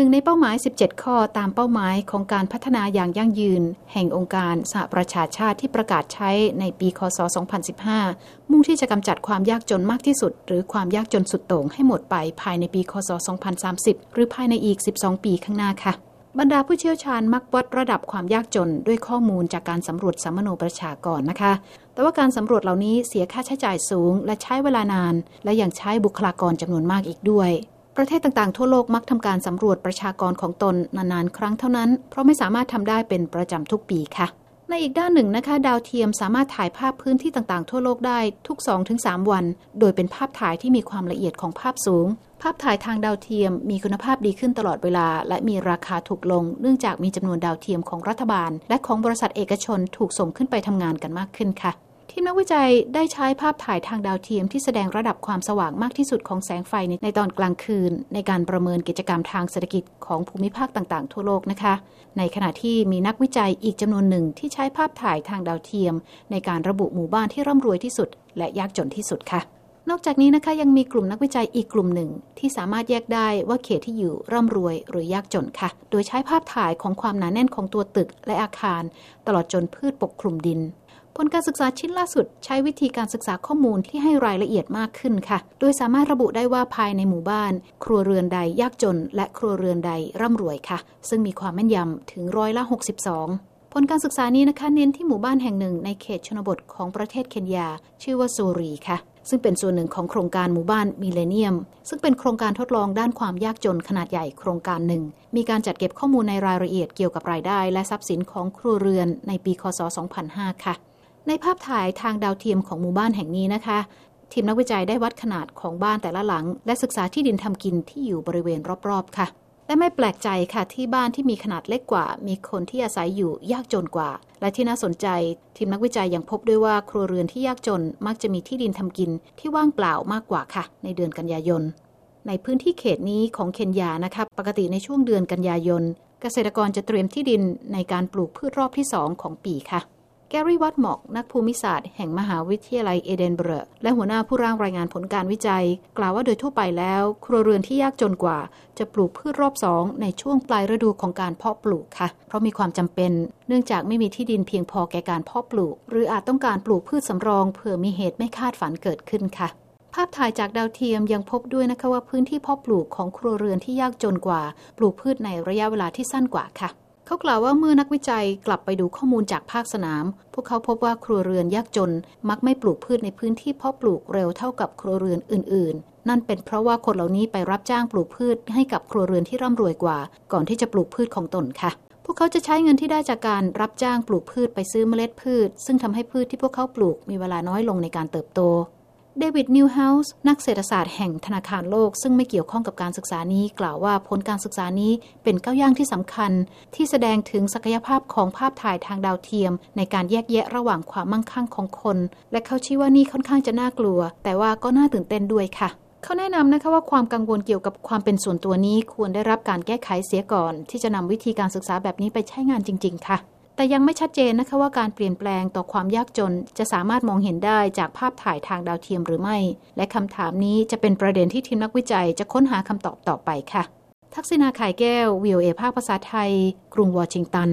หนึ่งในเป้าหมาย 17 ข้อตามเป้าหมายของการพัฒนาอย่างยั่งยืน แห่งองค์การสหประชาชาติที่ประกาศใช้ในปีคศ 2015 มุ่งที่จะกำจัดความยากจนมากที่สุด หรือความยากจนสุดโต่งให้หมดไปภายในปีคศ 2030 หรือภายในอีก 12 ปีข้างหน้าค่ะ บรรดาผู้เชี่ยวชาญมักวัดระดับความยากจนด้วยข้อมูลจากการสำรวจสัมมโนประชากรนะคะแต่ว่าการสำรวจเหล่านี้เสียค่าใช้จ่ายสูง และใช้เวลานาน และยังใช้บุคลากรจำนวนมากอีกด้วย ประเทศต่างๆ ทั่วโลกมักทำการสำรวจประชากรของตนนานๆ ครั้งเท่านั้น เพราะไม่สามารถทำได้เป็นประจำทุกปีค่ะ ในอีกด้านหนึ่งนะคะ ดาวเทียมสามารถถ่ายภาพพื้นที่ต่างๆ ทั่วโลกได้ทุก 2-3 วัน โดยเป็นภาพถ่ายที่มีความละเอียดของภาพสูง ภาพถ่ายทางดาวเทียมมีคุณภาพดีขึ้นตลอดเวลา และมีราคาถูกลง เนื่องจากมีจำนวนดาวเทียมของรัฐบาล และของบริษัทเอกชนถูกส่งขึ้นไปทำงานกันมากขึ้นค่ะ ทีมนักวิจัยได้ใช้ภาพถ่ายทางดาวเทียมที่แสดงระดับความสว่างมากที่สุดของแสงไฟในตอนกลางคืน ในการประเมินกิจกรรมทางเศรษฐกิจของภูมิภาคต่างๆ ทั่วโลกนะคะ ในขณะที่มีนักวิจัยอีกจำนวนหนึ่งที่ใช้ภาพถ่ายทางดาวเทียม ในการระบุหมู่บ้านที่ร่ำรวยที่สุด และยากจนที่สุดค่ะ นอกจากนี้นะคะยังมีกลุ่มนักวิจัยอีกกลุ่มหนึ่ง ที่สามารถแยกได้ว่าเขตที่อยู่ร่ำรวยหรือยากจนค่ะ โดยใช้ภาพถ่ายของความหนาแน่นของตัวตึกและอาคาร ตลอดจนพืชปกคลุมดิน ผลการศึกษาชิ้นล่าสุด ใช้วิธีการศึกษาข้อมูลที่ให้รายละเอียดมากขึ้นค่ะ โดยสามารถระบุได้ว่าภายในหมู่บ้าน ครัวเรือนใดยากจน และครัวเรือนใดร่ำรวยค่ะ ซึ่งมีความแม่นยำถึงร้อยละ 62ผลการศึกษานี้นะคะเน้นที่หมู่บ้านแห่งหนึ่งในเขตชนบทของประเทศเคนยา ชื่อว่าโซรีค่ะ ซึ่งเป็นส่วนหนึ่งของโครงการหมู่บ้านมิเลเนียม ซึ่งเป็นโครงการทดลองด้านความยากจนขนาดใหญ่โครงการหนึ่ง มีการจัดเก็บข้อมูลในรายละเอียดเกี่ยวกับรายได้ และทรัพย์สินของครัวเรือนในปีคศ 2005 ค่ะ ในภาพถ่ายทางดาวเทียมของหมู่บ้านแห่งนี้นะคะ ทีมนักวิจัยได้วัดขนาดของบ้านแต่ละหลัง และศึกษาที่ดินทำกินที่อยู่บริเวณรอบๆ ค่ะ และไม่แปลกใจค่ะที่บ้านที่มีขนาดเล็กกว่า มีคนที่อาศัยอยู่ยากจนกว่า และที่น่าสนใจ ทีมนักวิจัยยังพบด้วยว่าครัวเรือนที่ยากจนมักจะมีที่ดินทำกินที่ว่างเปล่ามากกว่าค่ะ ในเดือนกันยายน ในพื้นที่เขตนี้ของเคนยานะคะปกติในช่วงเดือนกันยายน เกษตรกรจะเตรียมที่ดินในการปลูกพืชรอบที่2ของปีค่ะ แกรี่วัตหมอก นักภูมิศาสตร์แห่งมหาวิทยาลัยเอเดนเบรและหัวหน้าผู้ร่างรายงานผลการวิจัย กล่าวว่าโดยทั่วไปแล้ว ครัวเรือนที่ยากจนกว่า จะปลูกพืชรอบสองในช่วงปลายฤดูของการเพาะปลูกค่ะ เพราะมีความจำเป็น เนื่องจากไม่มีที่ดินเพียงพอแก่การเพาะปลูก หรืออาจต้องการปลูกพืชสำรองเผื่อมีเหตุไม่คาดฝันเกิดขึ้นค่ะภาพถ่ายจากดาวเทียมยังพบด้วยนะคะว่าพื้นที่เพาะปลูกของครัวเรือนที่ยากจนกว่า ปลูกพืชในระยะเวลาที่สั้นกว่าค่ะ เขากล่าวว่าเมื่อนักวิจัยกลับไปดูข้อมูลจากภาคสนาม พวกเขาพบว่าครัวเรือนยากจน มักไม่ปลูกพืชในพื้นที่เพาะปลูกเร็วเท่ากับครัวเรือนอื่น ๆ นั่นเป็นเพราะว่าคนเหล่านี้ไปรับจ้างปลูกพืชให้กับครัวเรือนที่ร่ำรวยกว่า ก่อนที่จะปลูกพืชของตนค่ะพวกเขาจะใช้เงินที่ได้จากการรับจ้างปลูกพืชไปซื้อเมล็ดพืช ซึ่งทำให้พืชที่พวกเขาปลูกมีเวลาน้อยลงในการเติบโต เดวิดนิวเฮาส์นักเศรษฐศาสตร์แห่งธนาคารโลก ซึ่งไม่เกี่ยวข้องกับการศึกษานี้ กล่าวว่าผลการศึกษานี้เป็นก้าวย่างที่สำคัญ ที่แสดงถึงศักยภาพของภาพถ่ายทางดาวเทียม ในการแยกแยะระหว่างความมั่งคั่งของคน และเขาชี้ว่านี่ค่อนข้างจะน่ากลัว แต่ว่าก็น่าตื่นเต้นด้วยค่ะเขาแนะนำนะคะว่าความกังวลเกี่ยวกับความเป็นส่วนตัวนี้ควรได้รับการแก้ไขเสียก่อน ที่จะนำวิธีการศึกษาแบบนี้ไปใช้งานจริง ๆ ค่ะ แต่ยังไม่ชัดเจนนะคะว่าการเปลี่ยนแปลงต่อความยากจน จะสามารถมองเห็นได้จากภาพถ่ายทางดาวเทียมหรือไม่ และคำถามนี้จะเป็นประเด็นที่ทีมนักวิจัยจะค้นหาคำตอบต่อไปค่ะ ทักษิณาขายแก้ววิเอภาคภาษาไทย กรุงวอชิงตัน